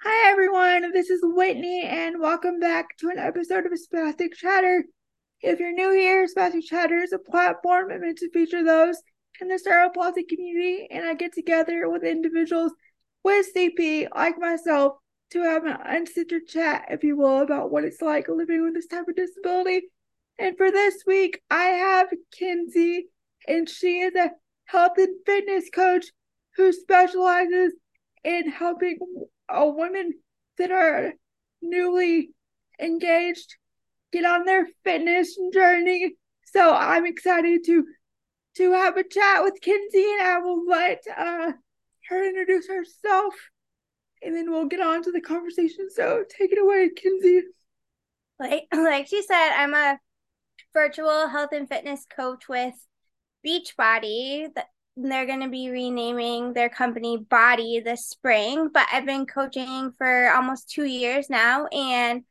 Hi everyone, this is Whitney and welcome back to an episode of Spastic Chatter. If you're new here, Spastic Chatter is a platform meant to feature those in the palsy community and I get together with individuals with CP like myself to have an uncensored chat, if you will, about what it's like living with this type of disability. And for this week, I have Kensy and she is a health and fitness coach who specializes in helping uh, women that are newly engaged get on their fitness journey. So I'm excited to to have a chat with Kensy, and I will let uh, her introduce herself, and then we'll get on to the conversation. So take it away, Kensy. Like like she said, I'm a virtual health and fitness coach with Beachbody they're going to be renaming their company BODi this spring, but I've been coaching for almost two years now and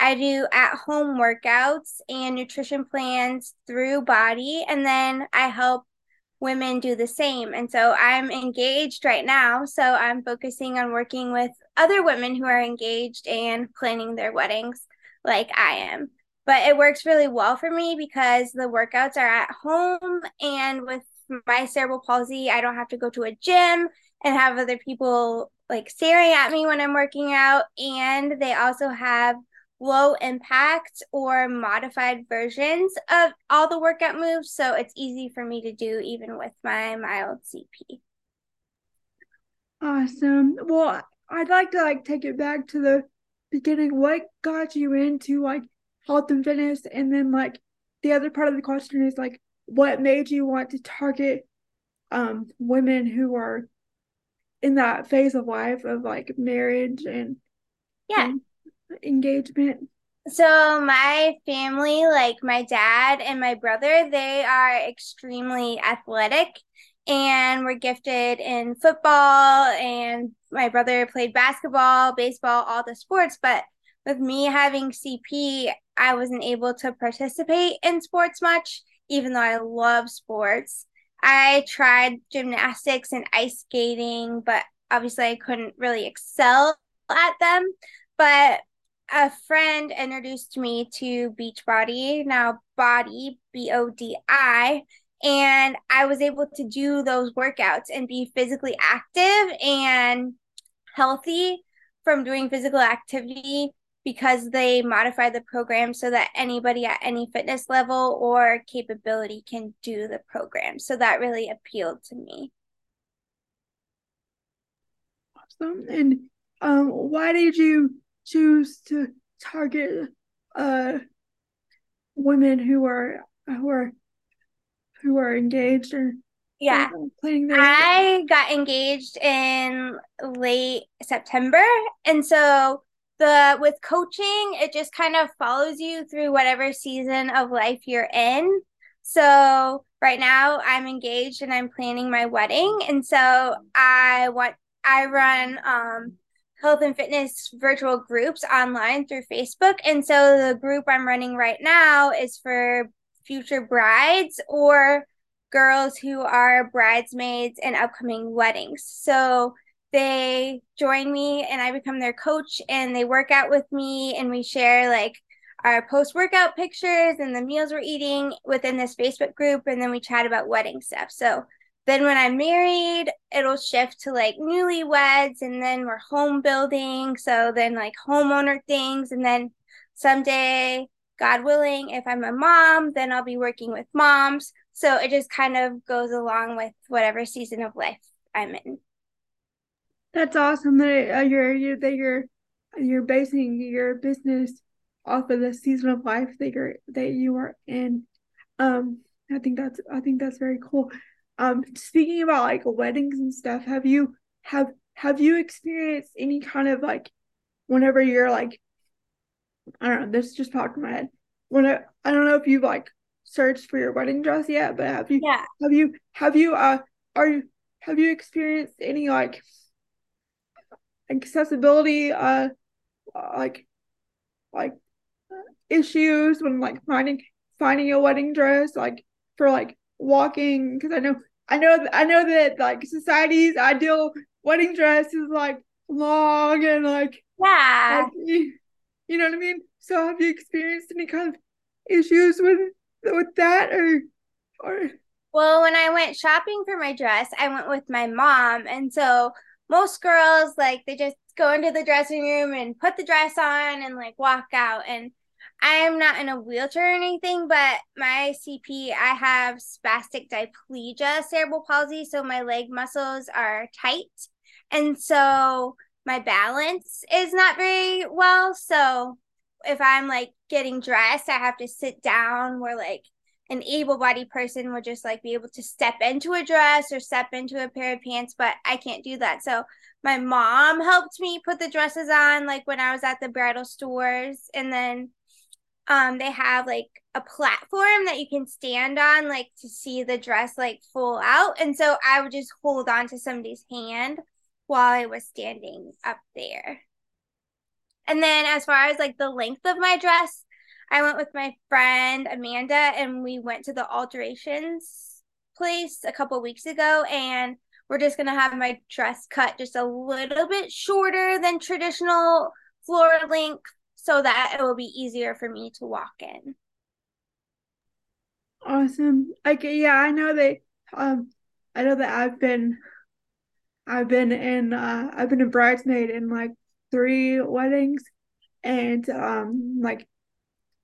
I do at home workouts and nutrition plans through BODi, and then I help women do the same. And so I'm engaged right now. So I'm focusing on working with other women who are engaged and planning their weddings like I am. But it works really well for me because the workouts are at home and with my cerebral palsy, I don't have to go to a gym and have other people like staring at me when I'm working out. And they also have low impact or modified versions of all the workout moves. So it's easy for me to do even with my mild CP. Awesome. Well, I'd like to like take it back to the beginning. What got you into like health and fitness? And then like the other part of the question is like what made you want to target um women who are in that phase of life of like marriage and yeah. and engagement? So my family like my dad and my brother they are extremely athletic and were gifted in football and my brother played basketball baseball all the sports but with me having cp i wasn't able to participate in sports much even though I love sports. I tried gymnastics and ice skating, but obviously I couldn't really excel at them. But a friend introduced me to Beachbody, now BODi, B O D I, and I was able to do those workouts and be physically active and healthy from doing physical activity because they modify the program so that anybody at any fitness level or capability can do the program. So that really appealed to me. Awesome. And um, why did you choose to target uh, women who are who are who are engaged or yeah I got engaged in late September and so the with coaching it just kind of follows you through whatever season of life you're in. So right now i'm engaged and i'm planning my wedding. And so i want i run um health and fitness virtual groups online through facebook. And so the group i'm running right now is for future brides or girls who are bridesmaids in upcoming weddings. So they join me and I become their coach and they work out with me and we share like our post workout pictures and the meals we're eating within this Facebook group and then we chat about wedding stuff. So then when I'm married, it'll shift to like newlyweds and then we're home building. So then like homeowner things and then someday God willing, if I'm a mom, then I'll be working with moms. So it just kind of goes along with whatever season of life I'm in. That's awesome that uh, you're, you that you're you're basing your business off of the season of life that you're that you are in. Um, I think that's I think that's very cool. Um, speaking about like weddings and stuff, have you have have you experienced any kind of like whenever you're like I don't know, this just popped in my head. When I, I don't know if you've like searched for your wedding dress yet, but have you yeah. have you have you uh are you have you experienced any like accessibility uh like like issues when like finding finding a wedding dress like for like walking because I know I know I know that like society's ideal wedding dress is like long and like yeah, like, you know what I mean. So have you experienced any kind of issues with with that or or well, when I went shopping for my dress, I went with my mom. And so most girls, like, they just go into the dressing room and put the dress on and like walk out. And I'm not in a wheelchair or anything, but my CP, I have spastic diplegia cerebral palsy. So my leg muscles are tight. And so my balance is not very well. So if I'm like getting dressed, I have to sit down where like an able-bodied person would just like be able to step into a dress or step into a pair of pants but i can't do that. So my mom helped me put the dresses on like when i was at the bridal stores and then um they have like a platform that you can stand on like to see the dress like full out. And so i would just hold on to somebody's hand while i was standing up there. And then as far as like the length of my dress I went with my friend Amanda and we went to the alterations place a couple weeks ago and we're just going to have my dress cut just a little bit shorter than traditional floor length so that it will be easier for me to walk in. Awesome. Okay, yeah, I know they um I know that I've been I've been in uh I've been a bridesmaid in like three weddings and um like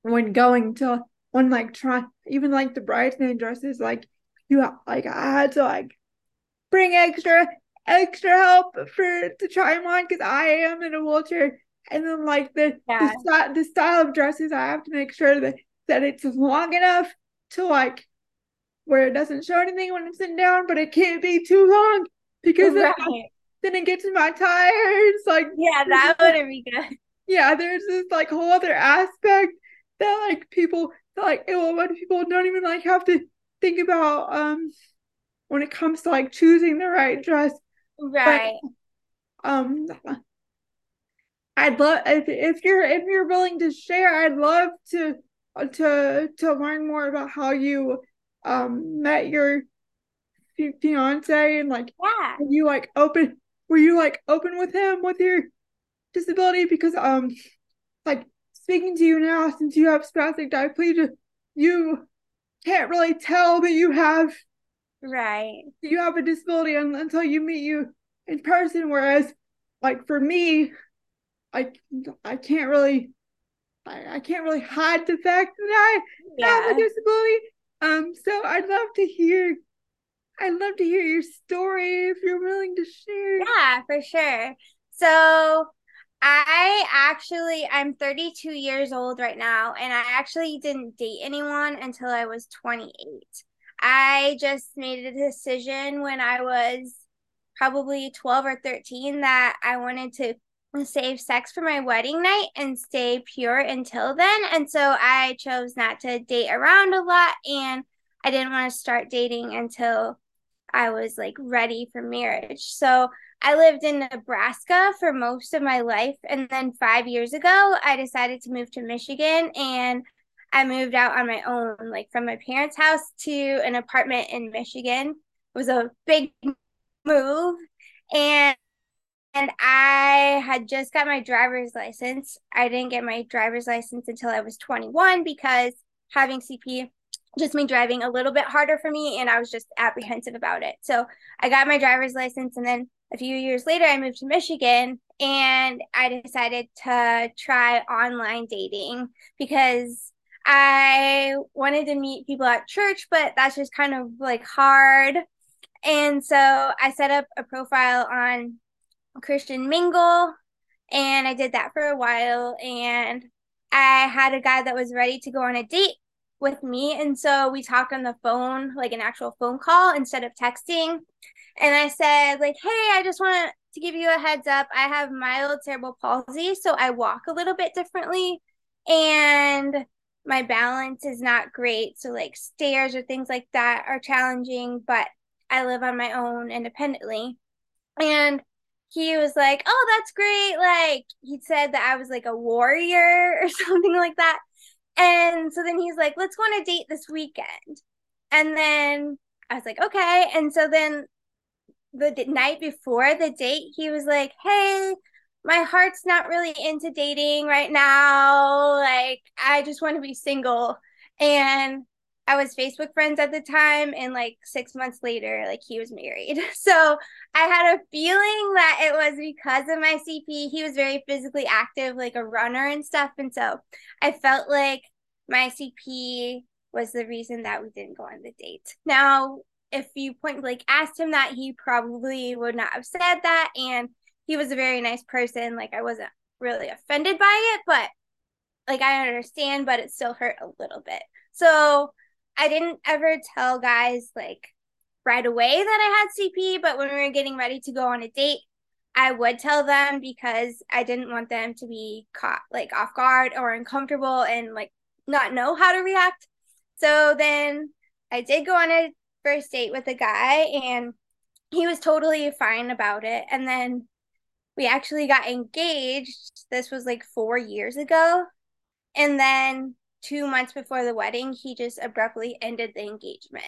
when going to when like try even like the bridesmaid dresses like you have, like I had to like bring extra extra help for to try them on because I am in a wheelchair and then like the yeah. the, the style of dresses I have to make sure that that it's long enough to like where it doesn't show anything when it's sitting down but it can't be too long because right. then, then it gets in my tires like yeah that wouldn't be good yeah there's this like whole other aspect that like people that like a lot of people don't even like have to think about um when it comes to like choosing the right dress. Right. But, um I'd love if if you're if you're willing to share, I'd love to to to learn more about how you um met your fiance and like yeah were you like open were you like open with him with your disability because um like speaking to you now, since you have spastic diplegia, you can't really tell that you have right you have a disability until you meet you in person. Whereas, like for me, I I can't really I, I can't really hide the fact that I yeah. have a disability. Um, so I'd love to hear I'd love to hear your story if you're willing to share. Yeah, for sure. So I actually, I'm 32 years old right now, and I actually didn't date anyone until I was 28. I just made a decision when I was probably 12 or 13 that I wanted to save sex for my wedding night and stay pure until then. And so I chose not to date around a lot, and I didn't want to start dating until I was like ready for marriage. So I lived in Nebraska for most of my life. And then five years ago, I decided to move to Michigan and I moved out on my own, like from my parents' house to an apartment in Michigan. It was a big move. And and I had just got my driver's license. I didn't get my driver's license until I was 21 because having CP just made driving a little bit harder for me and I was just apprehensive about it. So I got my driver's license and then a few years later, I moved to Michigan and I decided to try online dating because I wanted to meet people at church, but that's just kind of like hard. And so I set up a profile on Christian Mingle and I did that for a while. And I had a guy that was ready to go on a date with me. And so we talked on the phone, like an actual phone call instead of texting and I said like, "Hey, I just want to give you a heads up. I have mild cerebral palsy, so I walk a little bit differently and my balance is not great. So like stairs or things like that are challenging, but I live on my own independently." And he was like, "Oh, that's great." Like he said that I was like a warrior or something like that. And so then he's like, "Let's go on a date this weekend." And then I was like, "Okay." And so then the night before the date, he was like, Hey, my heart's not really into dating right now. Like, I just want to be single. And I was Facebook friends at the time, and like six months later, like he was married. So I had a feeling that it was because of my CP. He was very physically active, like a runner and stuff. And so I felt like my CP was the reason that we didn't go on the date. Now, if you point blank asked him that, he probably would not have said that. And he was a very nice person. Like I wasn't really offended by it, but like I understand, but it still hurt a little bit. So I didn't ever tell guys like right away that I had CP, but when we were getting ready to go on a date, I would tell them because I didn't want them to be caught like off guard or uncomfortable and like not know how to react. So then I did go on a first date with a guy and he was totally fine about it. And then we actually got engaged. This was like four years ago. And then two months before the wedding, he just abruptly ended the engagement.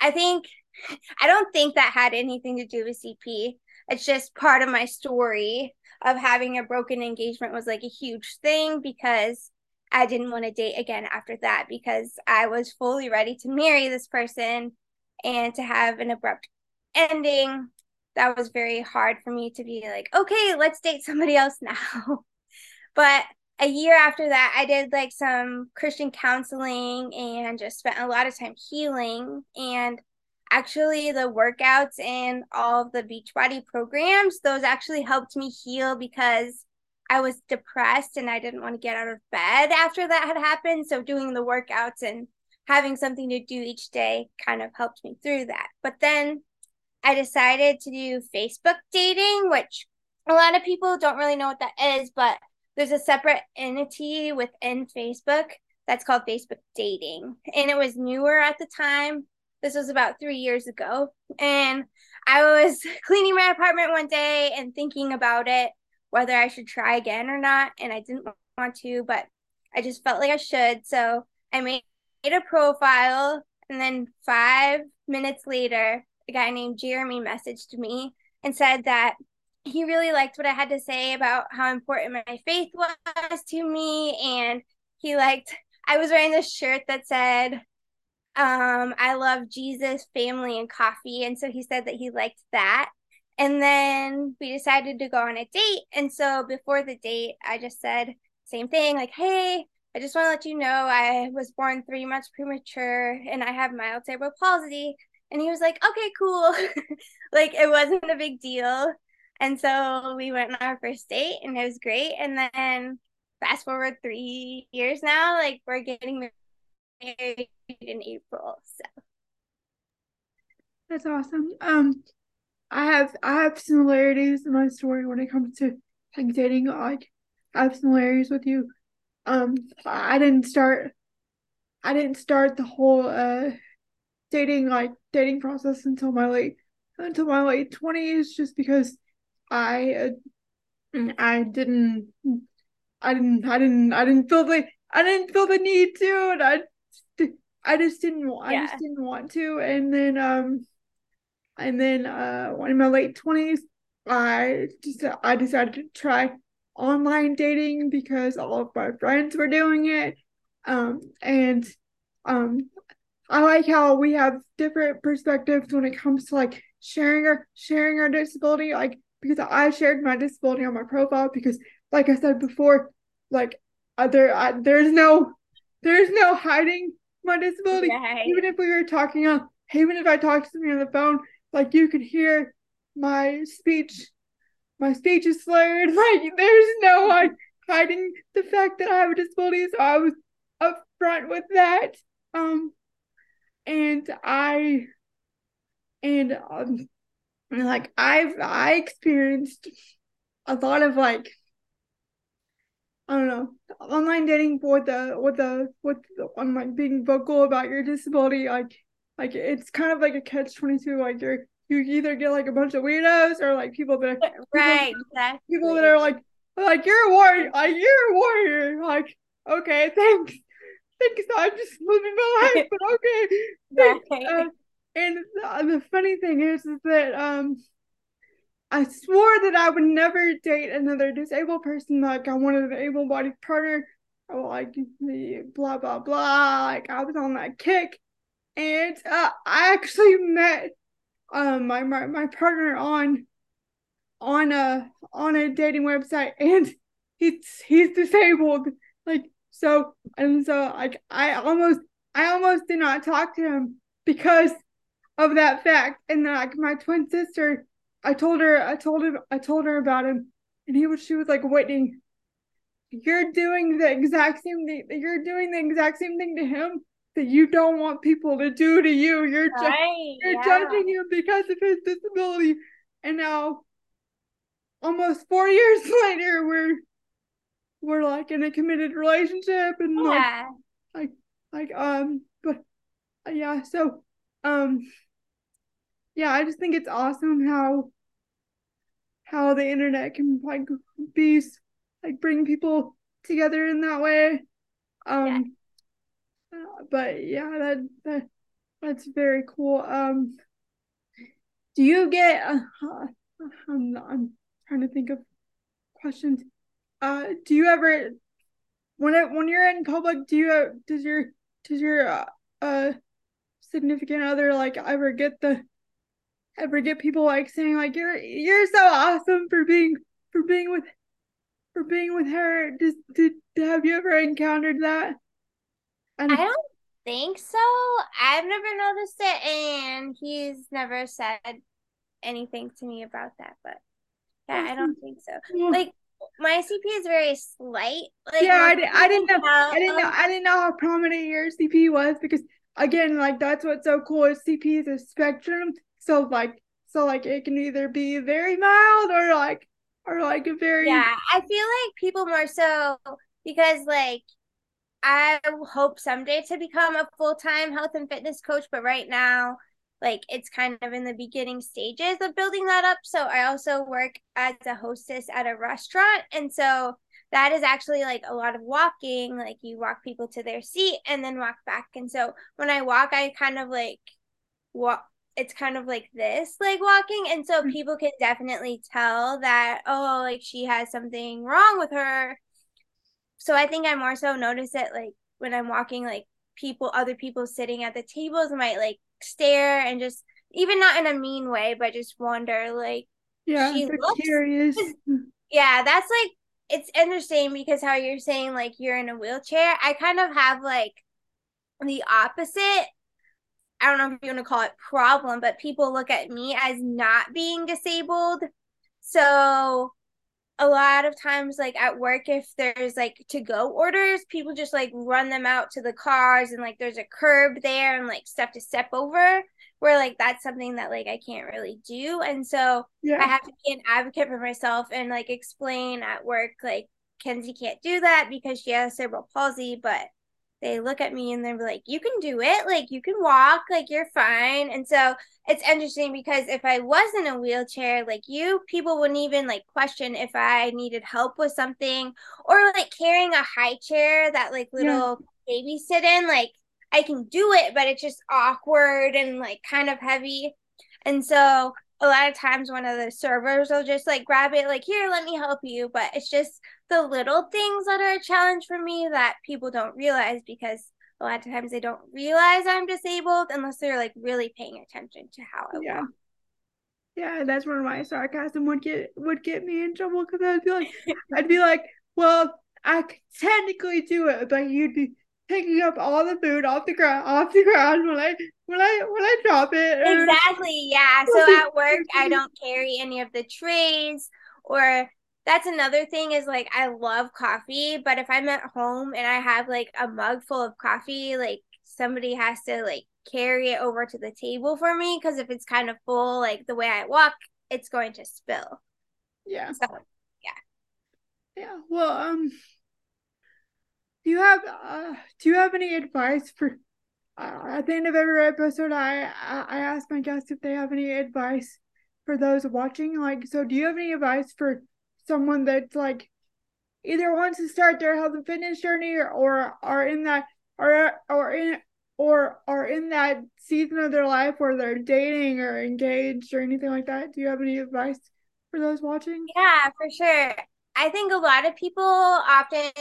I think, I don't think that had anything to do with CP. It's just part of my story of having a broken engagement was like a huge thing because I didn't want to date again after that because I was fully ready to marry this person and to have an abrupt ending. That was very hard for me to be like, okay, let's date somebody else now. but a year after that, I did like some Christian counseling and just spent a lot of time healing. And actually, the workouts and all of the Beachbody programs, those actually helped me heal because I was depressed and I didn't want to get out of bed after that had happened. So, doing the workouts and having something to do each day kind of helped me through that. But then I decided to do Facebook dating, which a lot of people don't really know what that is, but there's a separate entity within Facebook that's called Facebook Dating. And it was newer at the time. This was about three years ago. And I was cleaning my apartment one day and thinking about it, whether I should try again or not. And I didn't want to, but I just felt like I should. So I made a profile. And then five minutes later, a guy named Jeremy messaged me and said that he really liked what I had to say about how important my faith was to me. And he liked, I was wearing this shirt that said, um, I love Jesus, family, and coffee. And so he said that he liked that. And then we decided to go on a date. And so before the date, I just said, same thing, like, hey, I just want to let you know I was born three months premature and I have mild cerebral palsy. And he was like, okay, cool. like it wasn't a big deal. And so we went on our first date and it was great. And then fast forward three years now, like we're getting married in April. So that's awesome. Um I have I have similarities in my story when it comes to like dating. Like I have similarities with you. Um I didn't start I didn't start the whole uh dating like dating process until my late until my late twenties just because I uh, I didn't I didn't I didn't I didn't feel the I didn't feel the need to and I I just didn't I yeah. just didn't want to and then um and then uh in my late 20s I just I decided to try online dating because all of my friends were doing it um and um I like how we have different perspectives when it comes to like sharing our sharing our disability like because I shared my disability on my profile because, like I said before, like uh, there I, there's no there's no hiding my disability. Right. Even if we were talking on, even if I talked to me on the phone, like you could hear my speech, my speech is slurred. Like there's no like hiding the fact that I have a disability. So I was upfront with that. Um, and I and um, like I've I experienced a lot of like I don't know online dating with the with the with the, on like being vocal about your disability like like it's kind of like a catch twenty two like you're you either get like a bunch of weirdos or like people that right people, exactly. people that are like like you're a warrior like you're a warrior like okay thanks thanks I'm just living my life but okay thanks. Uh, and the, the funny thing is, is that um I swore that I would never date another disabled person. Like I wanted an able-bodied partner. Like the blah blah blah. Like I was on that kick, and uh, I actually met um my, my my partner on on a on a dating website, and he's he's disabled. Like so, and so like I almost I almost did not talk to him because of that fact. And then like my twin sister, I told her, I told him, I told her about him, and he was, she was like, Whitney, you're doing the exact same thing. You're doing the exact same thing to him that you don't want people to do to you. You're right, you're yeah. judging him because of his disability, and now, almost four years later, we're we're like in a committed relationship, and yeah. like like like um, but uh, yeah, so um yeah, I just think it's awesome how how the internet can like be like bring people together in that way. Um yeah. But yeah, that that that's very cool. Um do you get uh, I'm I'm trying to think of questions. Uh do you ever when it, when you're in public do you does your does your uh, uh significant other like ever get the ever get people like saying like you're you're so awesome for being for being with for being with her just did have you ever encountered that and i don't think so i've never noticed it and he's never said anything to me about that but yeah i don't think so mm-hmm. like my CP is very slight. Like, yeah, I, I didn't know. I didn't know. I didn't know how prominent your CP was because again, like that's what's so cool is CP is a spectrum. So like so like it can either be very mild or like or like a very Yeah, I feel like people more so because like I hope someday to become a full-time health and fitness coach, but right now like it's kind of in the beginning stages of building that up. So I also work as a hostess at a restaurant and so that is actually like a lot of walking like you walk people to their seat and then walk back and so when i walk i kind of like walk it's kind of like this like walking and so mm-hmm. people can definitely tell that oh like she has something wrong with her so i think i more so notice it like when i'm walking like people other people sitting at the tables might like stare and just even not in a mean way but just wonder like yeah she looks curious yeah that's like it's interesting because how you're saying like you're in a wheelchair. I kind of have like the opposite. I don't know if you want to call it problem, but people look at me as not being disabled. So a lot of times like at work if there's like to go orders people just like run them out to the cars and like there's a curb there and like stuff to step over where like that's something that like I can't really do. And so yeah. I have to be an advocate for myself and like explain at work like Kensy can't do that because she has cerebral palsy, but they look at me and they're like, You can do it, like you can walk, like you're fine. And so it's interesting because if I was in a wheelchair like you, people wouldn't even like question if I needed help with something or like carrying a high chair that like little yeah. babies sit in, like I can do it, but it's just awkward and like kind of heavy. And so a lot of times one of the servers will just like grab it, like, here, let me help you. But it's just the little things that are a challenge for me that people don't realize because a lot of times they don't realize I'm disabled unless they're like really paying attention to how I yeah. Yeah, that's where my sarcasm would get would get me in trouble because I'd be like, I'd be like, well, I could technically do it, but you'd be picking up all the food off the ground off the ground when I when I will I drop it. Exactly. Yeah. So at work I don't carry any of the trays or that's another thing is like I love coffee, but if I'm at home and I have like a mug full of coffee, like somebody has to like carry it over to the table for me because if it's kind of full, like the way I walk, it's going to spill. Yeah. So yeah. Yeah. Well, um do you have uh, do you have any advice for at the end of every episode I, I i ask my guests if they have any advice for those watching like so do you have any advice for someone that's like either wants to start their health and fitness journey or, or are in that or or in or are in that season of their life where they're dating or engaged or anything like that do you have any advice for those watching? Yeah, for sure. I think a lot of people often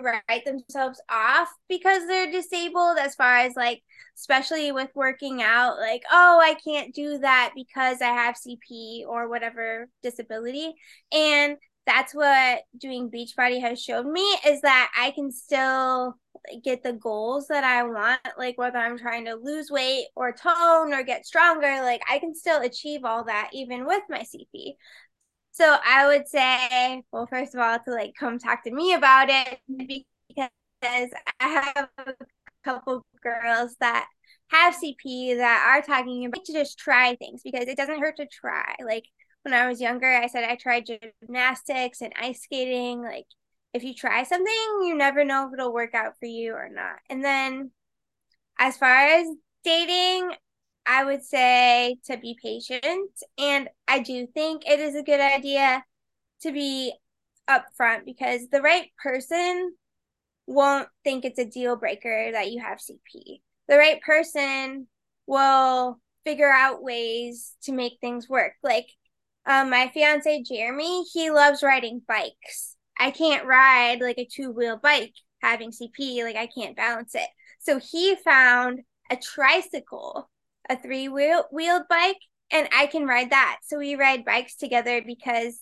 write themselves off because they're disabled, as far as like, especially with working out, like, oh, I can't do that because I have CP or whatever disability. And that's what doing Beachbody has shown me is that I can still get the goals that I want, like whether I'm trying to lose weight or tone or get stronger, like I can still achieve all that even with my CP. So I would say, well, first of all, to like come talk to me about it because I have a couple girls that have CP that are talking about to just try things because it doesn't hurt to try. Like when I was younger, I said I tried gymnastics and ice skating. Like if you try something, you never know if it'll work out for you or not. And then as far as dating, I would say to be patient. And I do think it is a good idea to be upfront because the right person won't think it's a deal breaker that you have CP. The right person will figure out ways to make things work. Like um, my fiance Jeremy, he loves riding bikes. I can't ride like a two wheel bike having CP, like I can't balance it. So he found a tricycle a three wheel wheeled bike and I can ride that. So we ride bikes together because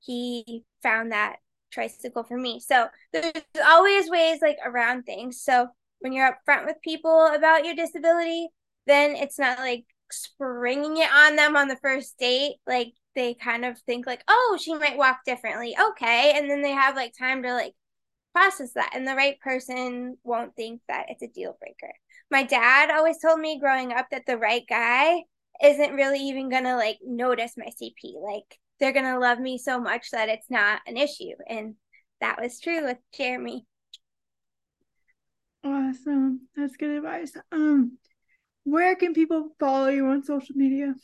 he found that tricycle for me. So there's always ways like around things. So when you're upfront with people about your disability, then it's not like springing it on them on the first date. Like they kind of think like, oh, she might walk differently. Okay. And then they have like time to like process that. And the right person won't think that it's a deal breaker my dad always told me growing up that the right guy isn't really even gonna like notice my CP. Like they're gonna love me so much that it's not an issue. And that was true with Jeremy. Awesome. That's good advice. Um where can people follow you on social media?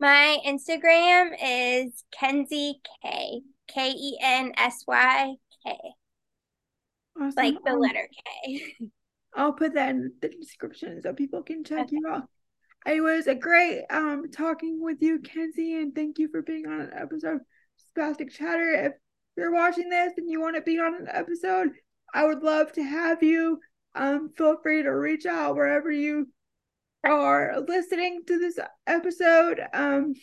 My Instagram is Kensy K. K E N S Y K. Awesome. Like the um, letter K. I'll put that in the description so people can check okay. you out. It was a great um talking with you, Kensy, and thank you for being on an episode of Spastic Chatter. If you're watching this and you want to be on an episode, I would love to have you. Um, feel free to reach out wherever you are listening to this episode. Um,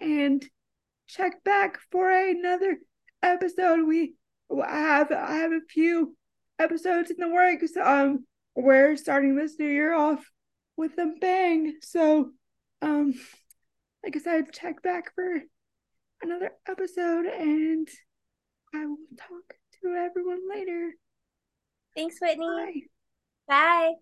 and check back for another episode. We I have I have a few episodes in the works. Um, we're starting this new year off with a bang. So, um, like I said, check back for another episode, and I will talk to everyone later. Thanks, Whitney. Bye. Bye.